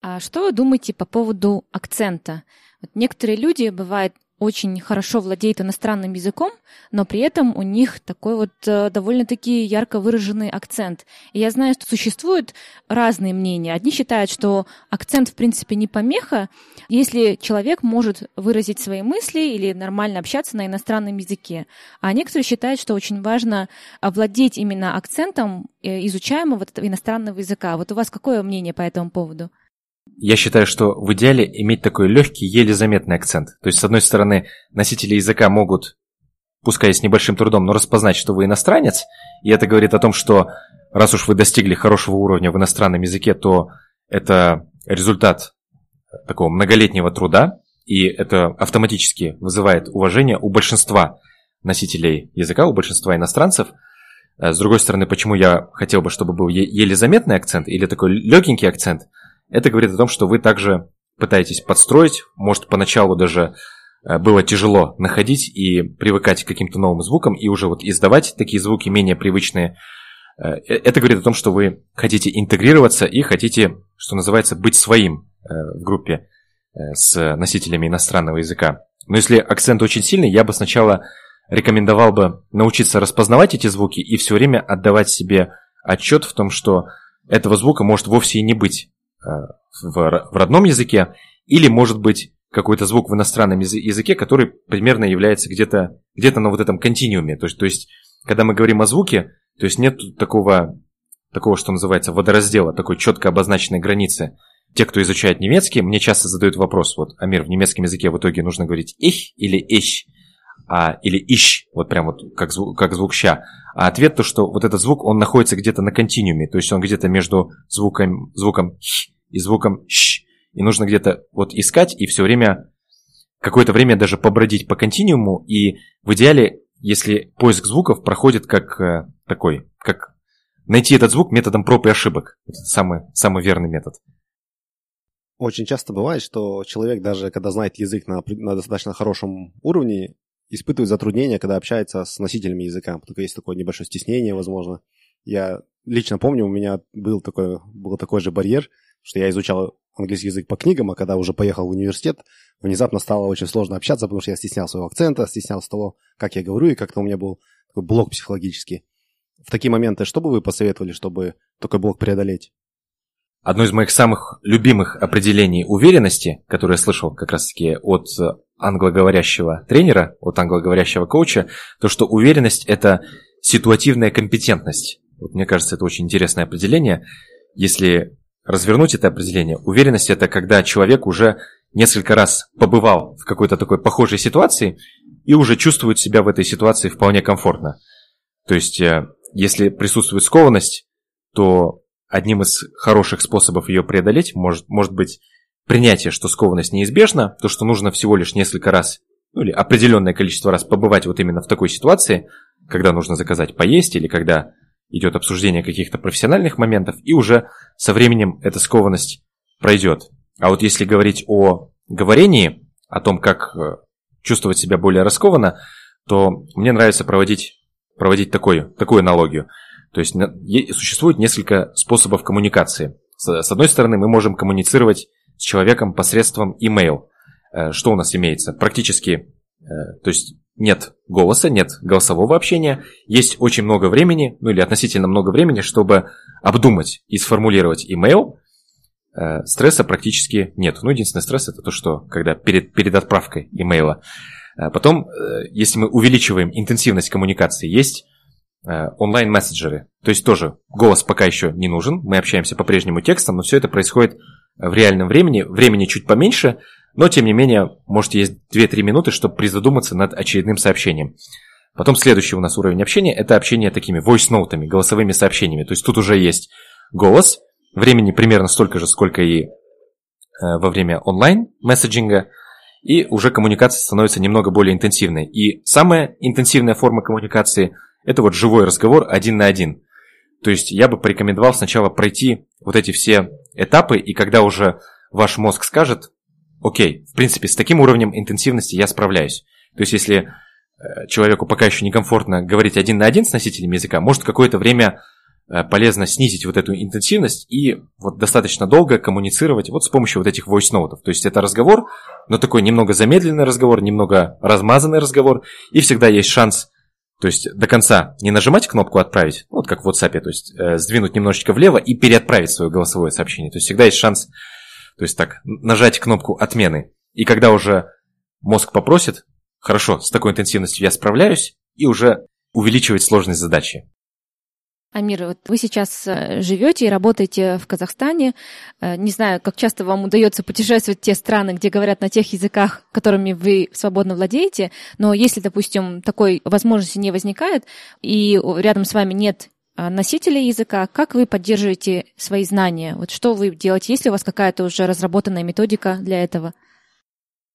Speaker 1: А что вы думаете по поводу акцента? Вот некоторые люди, бывает, очень хорошо владеет иностранным языком, но при этом у них такой вот э, довольно-таки ярко выраженный акцент. И я знаю, что существуют разные мнения. Одни считают, что акцент в принципе не помеха, если человек может выразить свои мысли или нормально общаться на иностранном языке. А некоторые считают, что очень важно овладеть именно акцентом э, изучаемого иностранного языка. Вот у вас какое мнение по этому поводу?
Speaker 3: Я считаю, что в идеале иметь такой легкий, еле заметный акцент. То есть, с одной стороны, носители языка могут, пускай с небольшим трудом, но распознать, что вы иностранец, и это говорит о том, что раз уж вы достигли хорошего уровня в иностранном языке, то это результат такого многолетнего труда, и это автоматически вызывает уважение у большинства носителей языка, у большинства иностранцев. Э, с другой стороны, почему я хотел бы, чтобы был еле заметный акцент или такой легенький акцент – это говорит о том, что вы также пытаетесь подстроить, может поначалу даже э, было тяжело находить и привыкать к каким-то новым звукам, и уже вот издавать такие звуки менее привычные. Э, э, это говорит о том, что вы хотите интегрироваться и хотите, что называется, быть своим в группе с носителями иностранного языка. Но если акцент очень сильный, я бы сначала рекомендовал бы научиться распознавать эти звуки и все время отдавать себе отчет в том, что этого звука может вовсе и не быть в родном языке, или, может быть, какой-то звук в иностранном языке, который примерно является где-то где на вот этом континууме. То есть, то есть, когда мы говорим о звуке, то есть нет такого, такого, что называется, водораздела, такой четко обозначенной границы. Те, кто изучает немецкий, мне часто задают вопрос, вот, Амир, в немецком языке в итоге нужно говорить «их» или «ищ», а, или «ищ», вот прям вот как звук, как звук «ща». А ответ то, что вот этот звук, он находится где-то на континууме, то есть он где-то между звуком, звуком «х» и звуком «щ». И нужно где-то вот искать и все время, какое-то время даже побродить по континууму, и в идеале, если поиск звуков проходит как э, такой, как найти этот звук методом проб и ошибок. Это самый, самый верный метод.
Speaker 2: Очень часто бывает, что человек, даже когда знает язык на, на достаточно хорошем уровне, испытывает затруднения, когда общается с носителями языка. Только есть такое небольшое стеснение, возможно. Я лично помню, у меня был такой, был такой же барьер, что я изучал английский язык по книгам, а когда уже поехал в университет, внезапно стало очень сложно общаться, потому что я стеснял своего акцента, стеснялся того, как я говорю, и как-то у меня был такой блок психологический. В такие моменты что бы вы посоветовали, чтобы такой блок преодолеть?
Speaker 3: Одно из моих самых любимых определений уверенности, которое я слышал как раз-таки от англоговорящего тренера, от англоговорящего коуча, то, что уверенность – это ситуативная компетентность. Вот мне кажется, это очень интересное определение. Если развернуть это определение, уверенность – это когда человек уже несколько раз побывал в какой-то такой похожей ситуации и уже чувствует себя в этой ситуации вполне комфортно. То есть, э, если присутствует скованность, то одним из хороших способов ее преодолеть может, может быть принятие, что скованность неизбежна, то, что нужно всего лишь несколько раз, ну или определенное количество раз побывать вот именно в такой ситуации, когда нужно заказать поесть или когда идет обсуждение каких-то профессиональных моментов, и уже со временем эта скованность пройдет. А вот если говорить о говорении, о том, как э, чувствовать себя более раскованно, то мне нравится проводить, проводить такую, такую аналогию – то есть существует несколько способов коммуникации. С одной стороны, мы можем коммуницировать с человеком посредством email. Э, что у нас имеется? Практически, э, то есть нет голоса, нет голосового общения, есть очень много времени, ну или относительно много времени, чтобы обдумать и сформулировать email. Э, стресса практически нет. Ну, единственный стресс это то, что когда перед, перед отправкой имейла. Потом, если мы увеличиваем интенсивность коммуникации, есть Э, онлайн-мессенджеры. То есть тоже голос пока еще не нужен, мы общаемся по-прежнему текстом, но все это происходит в реальном времени, времени чуть поменьше, но тем не менее, можете есть 2-3 минуты, чтобы призадуматься над очередным сообщением. Потом следующий у нас уровень общения – это общение такими voice-ноутами, голосовыми сообщениями. То есть тут уже есть голос, времени примерно столько же, сколько и э, во время онлайн-месседжинга, и уже коммуникация становится немного более интенсивной. И самая интенсивная форма коммуникации – это вот живой разговор один на один. То есть я бы порекомендовал сначала пройти вот эти все этапы, и когда уже ваш мозг скажет, окей, в принципе, с таким уровнем интенсивности я справляюсь. То есть если э, человеку пока еще некомфортно говорить один на один с носителем языка, может какое-то время э, полезно снизить вот эту интенсивность и вот достаточно долго коммуницировать вот с помощью вот этих voice-ноутов. То есть это разговор, но такой немного замедленный разговор, немного размазанный разговор, и всегда есть шанс то есть до конца не нажимать кнопку «Отправить», вот как в WhatsApp, то есть э, сдвинуть немножечко влево и переотправить свое голосовое сообщение. То есть всегда есть шанс, то есть так, нажать кнопку «Отмены». И когда уже мозг попросит, хорошо, с такой интенсивностью я справляюсь, и уже увеличивать сложность задачи.
Speaker 1: Амир, вот вы сейчас э, живете и работаете в Казахстане. Э, не знаю, как часто вам удается путешествовать в те страны, где говорят на тех языках, которыми вы свободно владеете. Но если, допустим, такой возможности не возникает, и рядом с вами нет носителей языка, как вы поддерживаете свои знания? Вот что вы делаете? Есть ли у вас какая-то уже разработанная методика для этого?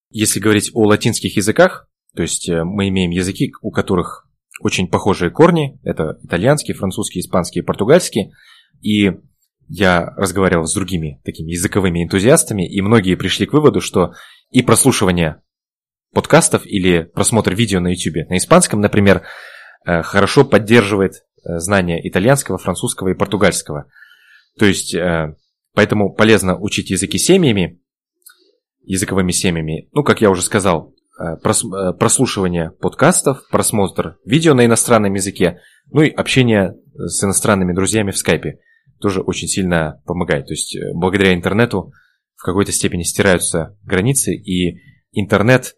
Speaker 3: Если говорить о латинских языках, то есть мы имеем языки, у которых очень похожие корни. Это итальянский, французский, испанский, португальский. И я разговаривал с другими такими языковыми энтузиастами, и многие пришли к выводу, что и прослушивание подкастов или просмотр видео на YouTube на испанском, например, э, хорошо поддерживает э, знания итальянского, французского и португальского. То есть, э, поэтому полезно учить языки семьями, языковыми семьями. Ну, как я уже сказал, Э, э, прослушивание подкастов, просмотр видео на иностранном языке, ну и общение с иностранными друзьями в скайпе тоже очень сильно помогает. То есть э, благодаря интернету в какой-то степени стираются границы и интернет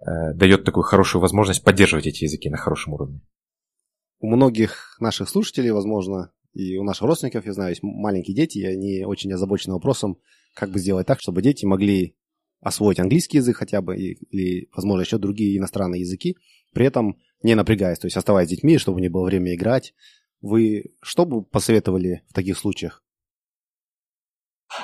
Speaker 3: э, дает такую хорошую возможность поддерживать эти языки на хорошем уровне.
Speaker 2: У многих наших слушателей, возможно, и у наших родственников, я знаю, есть маленькие дети, и они очень озабочены вопросом, как бы сделать так, чтобы дети могли освоить английский язык хотя бы, или, возможно, еще другие иностранные языки, при этом не напрягаясь, то есть оставаясь с детьми, чтобы не было время играть. Вы что бы посоветовали в таких случаях?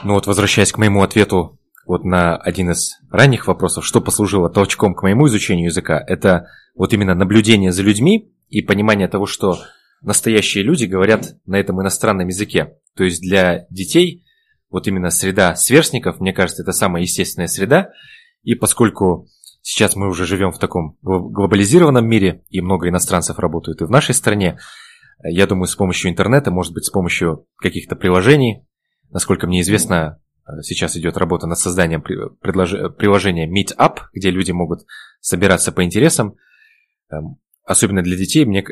Speaker 3: Ну вот, возвращаясь к моему ответу вот на один из ранних вопросов, что послужило толчком к моему изучению языка, это вот именно наблюдение за людьми и понимание того, что настоящие люди говорят на этом иностранном языке. То есть для детей вот именно среда сверстников, мне кажется, это самая естественная среда. И поскольку сейчас мы уже живем в таком глобализированном мире, и много иностранцев работают и в нашей стране, я думаю, с помощью интернета, может быть, с помощью каких-то приложений, насколько мне известно, сейчас идет работа над созданием приложения Meetup, где люди могут собираться по интересам. Особенно для детей, мне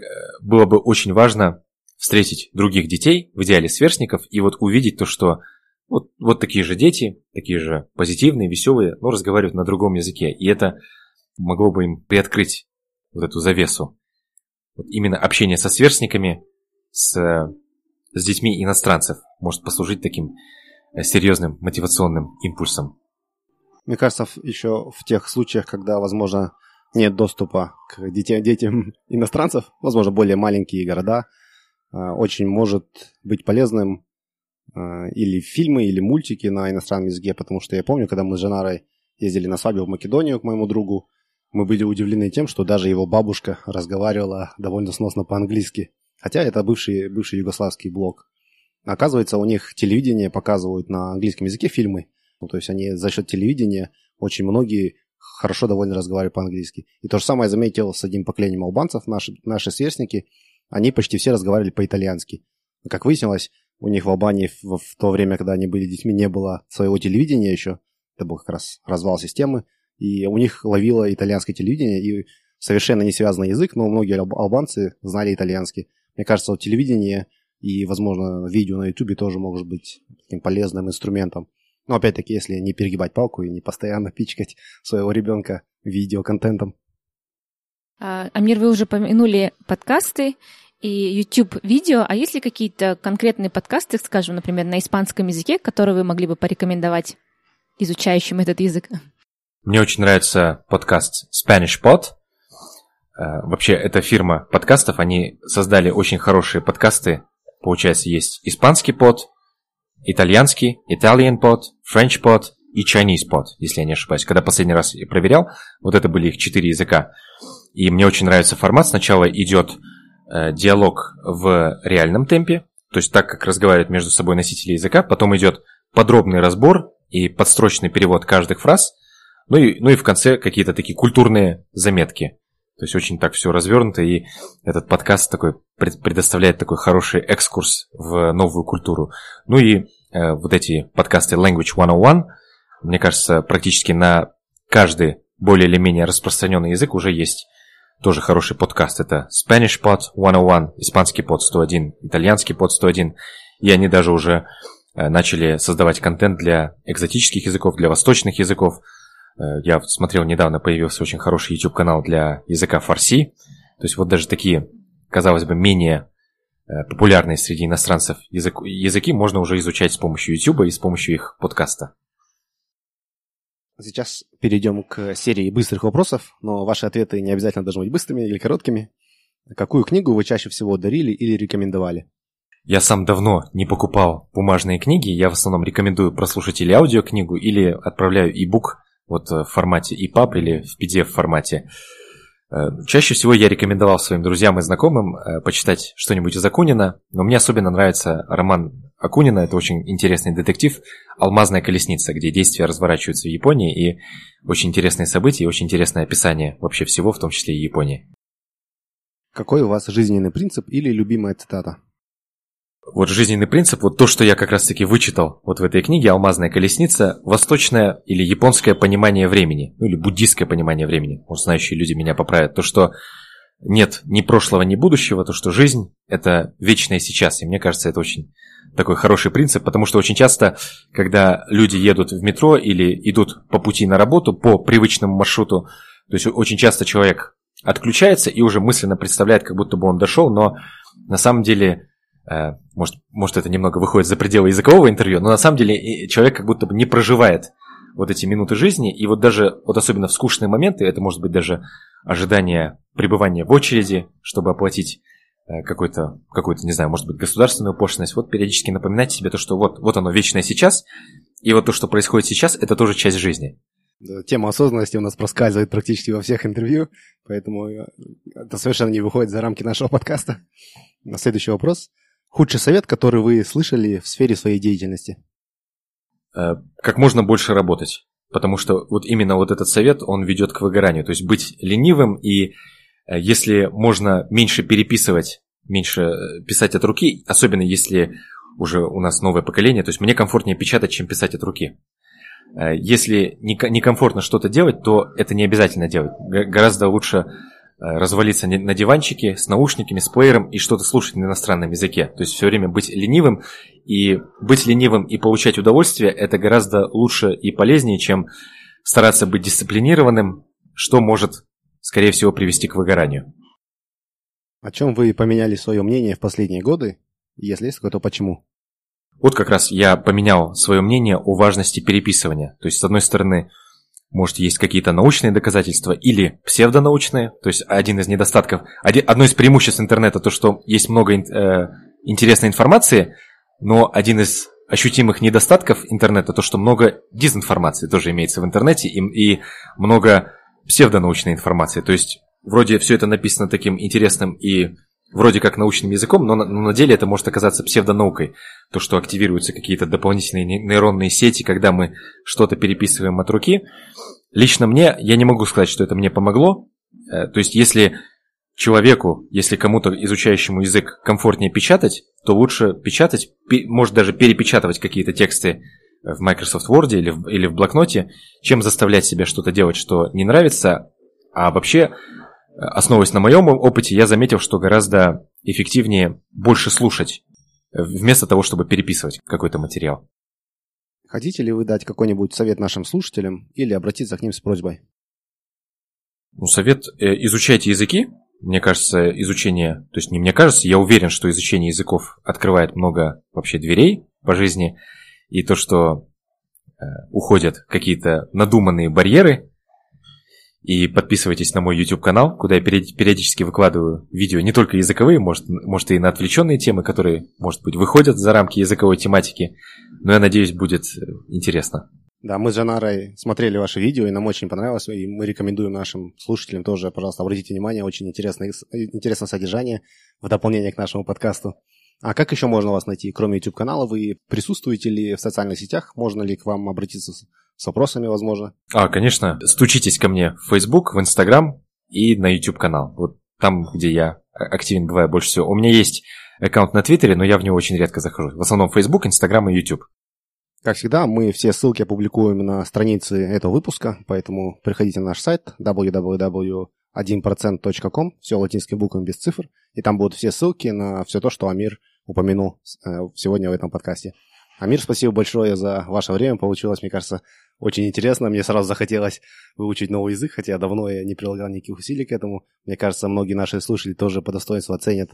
Speaker 3: было бы очень важно встретить других детей, в идеале сверстников, и вот увидеть то, что вот, вот такие же дети, такие же позитивные, веселые, но разговаривают на другом языке. И это могло бы им приоткрыть вот эту завесу. Вот именно общение со сверстниками, с, с детьми иностранцев может послужить таким э, серьезным мотивационным импульсом.
Speaker 2: Мне кажется, еще в тех случаях, когда, возможно, нет доступа к детям, детям иностранцев, возможно, более маленькие города, э, очень может быть полезным а, или фильмы, или мультики на иностранном языке, потому что я помню, когда мы с Женарой ездили на свадьбу в Македонию к моему другу, мы были удивлены тем, что даже его бабушка разговаривала довольно сносно по-английски. Хотя это бывший, бывший югославский блок. Оказывается, у них телевидение показывают на английском языке фильмы. Ну, то есть они за счет телевидения очень многие хорошо довольно разговаривают по-английски. И то же самое я заметил с одним поколением албанцев, наши, наши сверстники, они почти все разговаривали по-итальянски. Как выяснилось, у них в Албании в, в то время, когда они были детьми, не было своего телевидения еще. Это был как раз развал системы. И у них ловило итальянское телевидение, и совершенно не связанный язык, но многие албанцы знали итальянский. Мне кажется, телевидение и, возможно, видео на ютубе тоже может быть таким полезным инструментом. Но опять-таки, если не перегибать палку и не постоянно пичкать своего ребенка видеоконтентом.
Speaker 1: А, Амир, вы уже помянули подкасты, и YouTube-видео. А есть ли какие-то конкретные подкасты, скажем, например, на испанском языке, которые вы могли бы порекомендовать изучающим этот язык?
Speaker 3: Мне очень нравится подкаст Spanish Pod. Э, вообще, эта фирма подкастов, они создали очень хорошие подкасты. Получается, есть испанский под, итальянский, Italian pod, French pod и Chinese pod, если я не ошибаюсь. Когда последний раз я проверял, вот это были их четыре языка. И мне очень нравится формат. Сначала идет Э, диалог в реальном темпе, то есть так, как разговаривают между собой носители языка, потом идет подробный разбор и подстрочный перевод каждых фраз, ну и, ну и в конце какие-то такие культурные заметки. То есть очень так все развернуто, и этот подкаст такой предоставляет такой хороший экскурс в новую культуру. Ну и э, вот эти подкасты Language 101, мне кажется, практически на каждый более или менее распространенный язык уже есть тоже хороший подкаст. Это Spanish Pod 101, испанский под 101, итальянский под 101. И они даже уже э, начали создавать контент для экзотических языков, для восточных языков. Э, я смотрел, недавно появился очень хороший YouTube-канал для языка фарси. То есть вот даже такие, казалось бы, менее э, популярные среди иностранцев язык, языки можно уже изучать с помощью YouTube и с помощью их подкаста.
Speaker 2: Сейчас перейдем к серии быстрых вопросов, но ваши ответы не обязательно должны быть быстрыми или короткими. Какую книгу вы чаще всего дарили или рекомендовали?
Speaker 3: Я сам давно не покупал бумажные книги, я в основном рекомендую прослушать или аудиокнигу, или отправляю e-book вот в формате EPUB или в PDF формате. Э, чаще всего я рекомендовал своим друзьям и знакомым э, почитать что-нибудь из Акунина, но мне особенно нравится роман Акунина, это очень интересный детектив «Алмазная колесница», где действия разворачиваются в Японии, и очень интересные события, и очень интересное описание вообще всего, в том числе и Японии.
Speaker 2: Какой у вас жизненный принцип или любимая цитата?
Speaker 3: Вот жизненный принцип, вот то, что я как раз-таки вычитал вот в этой книге «Алмазная колесница», восточное или японское понимание времени, ну или буддийское понимание времени, может, знающие люди меня поправят, то, что нет ни прошлого, ни будущего, то, что жизнь – это вечное сейчас, и мне кажется, это очень такой хороший принцип, потому что очень часто, когда люди едут в метро или идут по пути на работу по привычному маршруту, то есть очень часто человек отключается и уже мысленно представляет, как будто бы он дошел, но на самом деле, может, может это немного выходит за пределы языкового интервью, но на самом деле человек как будто бы не проживает вот эти минуты жизни, и вот даже, вот особенно в скучные моменты, это может быть даже ожидание пребывания в очереди, чтобы оплатить э, какой-то, какую-то, не знаю, может быть, государственную пошлинность, вот периодически напоминать себе то, что вот, вот оно вечное сейчас, и вот то, что происходит сейчас, это тоже часть жизни.
Speaker 2: Тема осознанности у нас проскальзывает практически во всех интервью, поэтому э, это совершенно не выходит за рамки нашего подкаста. На следующий вопрос. Худший совет, который вы слышали в сфере своей деятельности?
Speaker 3: Э, как можно больше работать. Потому что вот именно вот этот совет, он ведет к выгоранию. То есть быть ленивым и э, если можно меньше переписывать, меньше писать от руки, особенно если уже у нас новое поколение, то есть мне комфортнее печатать, чем писать от руки. Э, если некомфортно что-то делать, то это не обязательно делать. Гораздо лучше э, развалиться на диванчике с наушниками, с плеером и что-то слушать на иностранном языке. То есть все время быть ленивым. И быть ленивым и получать удовольствие – это гораздо лучше и полезнее, чем стараться быть дисциплинированным, что может, скорее всего, привести к выгоранию.
Speaker 2: О чем вы поменяли свое мнение в последние годы? Если есть, то почему?
Speaker 3: Вот как раз я поменял свое мнение о важности переписывания. То есть, с одной стороны, может, есть какие-то научные доказательства или псевдонаучные. То есть, один из недостатков, один, одно из преимуществ интернета, то, что есть много э, интересной информации, но один из ощутимых недостатков интернета, то, что много дезинформации тоже имеется в интернете и, и много псевдонаучной информации. То есть, вроде все это написано таким интересным и вроде как научным языком, но на, но на деле это может оказаться псевдонаукой. То, что активируются какие-то дополнительные нейронные сети, когда мы что-то переписываем от руки. Лично мне, я не могу сказать, что это мне помогло. Э, то есть, если человеку, если кому-то изучающему язык комфортнее печатать, то лучше печатать, может даже перепечатывать какие-то тексты в Microsoft Word или в, или в блокноте, чем заставлять себя что-то делать, что не нравится. А вообще основываясь на моем опыте, я заметил, что гораздо эффективнее больше слушать, вместо того, чтобы переписывать какой-то материал.
Speaker 2: Хотите ли вы дать какой-нибудь совет нашим слушателям или обратиться к ним с просьбой?
Speaker 3: Ну, совет э, изучайте языки. Мне кажется, изучение, то есть не мне кажется, я уверен, что изучение языков открывает много вообще дверей по жизни. И то, что э, уходят какие-то надуманные барьеры, и подписывайтесь на мой YouTube-канал, куда я периодически выкладываю видео не только языковые, может, может и на отвлеченные темы, которые, может быть, выходят за рамки языковой тематики. Но я надеюсь, будет э, интересно.
Speaker 2: Да, мы с Жанарой смотрели ваши видео, и нам очень понравилось, и мы рекомендуем нашим слушателям тоже, пожалуйста, обратите внимание, очень интересное, интересное содержание в дополнение к нашему подкасту. А как еще можно вас найти? Кроме YouTube-канала, вы присутствуете ли в социальных сетях? Можно ли к вам обратиться с вопросами, возможно?
Speaker 3: А, конечно. Стучитесь ко мне в Facebook, в Instagram и на YouTube-канал. Вот там, где я активен бываю больше всего. У меня есть аккаунт на Твиттере, но я в него очень редко захожу. В основном Facebook, Instagram и YouTube.
Speaker 2: Как всегда, мы все ссылки опубликуем на странице этого выпуска, поэтому приходите на наш сайт www.1%.com, все латинскими буквами без цифр, и там будут все ссылки на все то, что Амир упомянул э, сегодня в этом подкасте. Амир, спасибо большое за ваше время. Получилось, мне кажется, очень интересно. Мне сразу захотелось выучить новый язык, хотя давно я не прилагал никаких усилий к этому. Мне кажется, многие наши слушатели тоже по достоинству оценят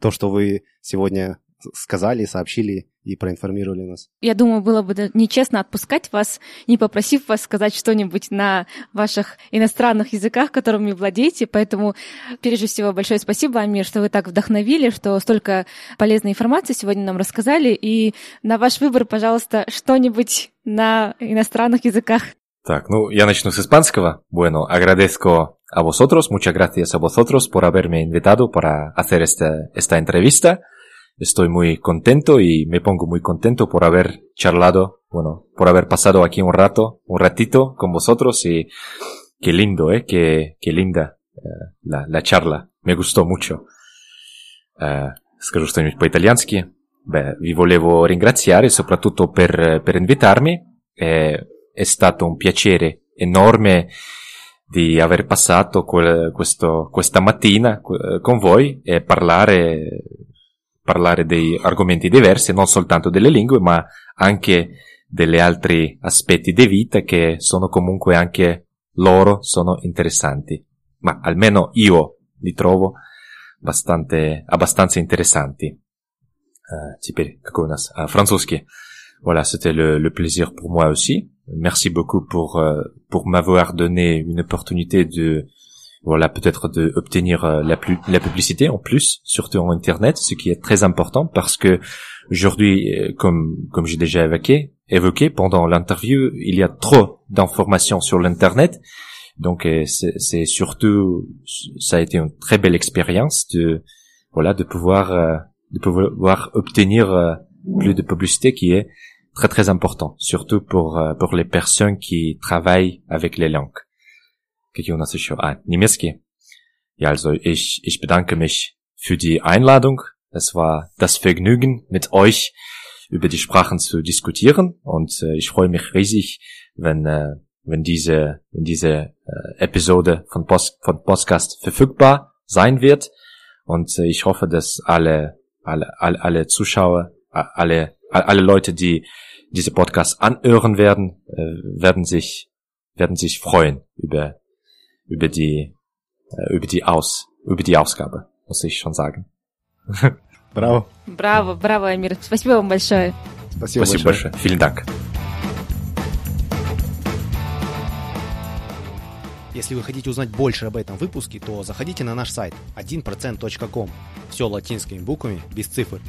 Speaker 2: то, что вы сегодня сказали, сообщили и проинформировали нас.
Speaker 1: Я думаю, было бы нечестно отпускать вас, не попросив вас сказать что-нибудь на ваших иностранных языках, которыми владеете. Поэтому, прежде всего, большое спасибо, Амир, что вы так вдохновили, что столько полезной информации сегодня нам рассказали. И на ваш выбор, пожалуйста, что-нибудь на иностранных языках.
Speaker 3: Так, ну, я начну с испанского. Bueno, agradezco a vosotros, muchas gracias a vosotros por haberme invitado para hacer esta, esta entrevista. estoy muy contento y me pongo muy contento por haber charlado, bueno, por haber pasado aquí un rato, un ratito con vosotros y qué lindo, eh, qué, qué linda eh, la, la, charla, me gustò molto. Eh, скажу что-нибудь по-итальянски. Beh, vi volevo ringraziare soprattutto per, per invitarmi. Eh, è stato un piacere enorme di aver passato quel, questo, questa mattina con voi e parlare parlare dei argomenti diversi, non soltanto delle lingue, ma anche degli altri aspetti di vita che sono comunque anche loro sono interessanti. Ma almeno io li trovo abbastanza, abbastanza interessanti. Euh, теперь какой у нас? А, французский. Voilà, c'était le, le, plaisir pour moi aussi. Merci beaucoup pour euh, pour m'avoir donné une opportunité de voilà peut-être de obtenir euh, la, la publicité en plus, surtout en internet, ce qui est très important parce que aujourd'hui, euh, comme comme j'ai déjà évoqué, évoqué pendant l'interview, il y a trop d'informations sur l'internet. Donc euh, c'est surtout ça a été une très belle expérience de voilà de pouvoir de pouvoir obtenir plus de publicité qui est très très important, surtout pour pour les personnes qui travaillent avec les langues. Какие у нас еще? А, немецкий. Ja, also ich, ich bedanke mich für die Einladung. Es war das Vergnügen, mit euch über die Sprachen zu diskutieren und äh, ich freue mich riesig, wenn äh, wenn diese wenn diese äh, Episode von Post von Podcast verfügbar sein wird und äh, ich hoffe, dass alle alle alle, alle Zuschauer alle alle Leute, die diese Podcast anhören werden, äh, werden sich werden sich freuen über über die, äh, über die Aus, über die Ausgabe, muss ich schon sagen.
Speaker 2: Браво.
Speaker 1: Браво, браво, Амир. Спасибо вам большое.
Speaker 3: Спасибо, Спасибо большое. большое. Vielen Dank.
Speaker 2: Если вы хотите узнать больше об этом выпуске, то заходите на наш сайт 1%.com. Все латинскими буквами, без цифр.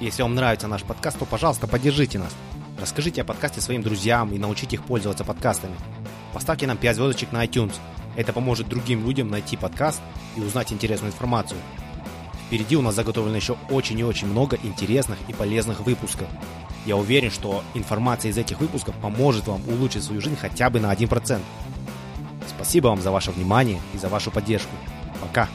Speaker 2: Если вам нравится наш подкаст, то, пожалуйста, поддержите нас. Расскажите о подкасте своим друзьям и научите их пользоваться подкастами. Поставьте нам 5 звездочек на iTunes – это поможет другим людям найти подкаст и узнать интересную информацию. Впереди у нас заготовлено еще очень и очень много интересных и полезных выпусков. Я уверен, что информация из этих выпусков поможет вам улучшить свою жизнь хотя бы на 1%. Спасибо вам за ваше внимание и за вашу поддержку. Пока!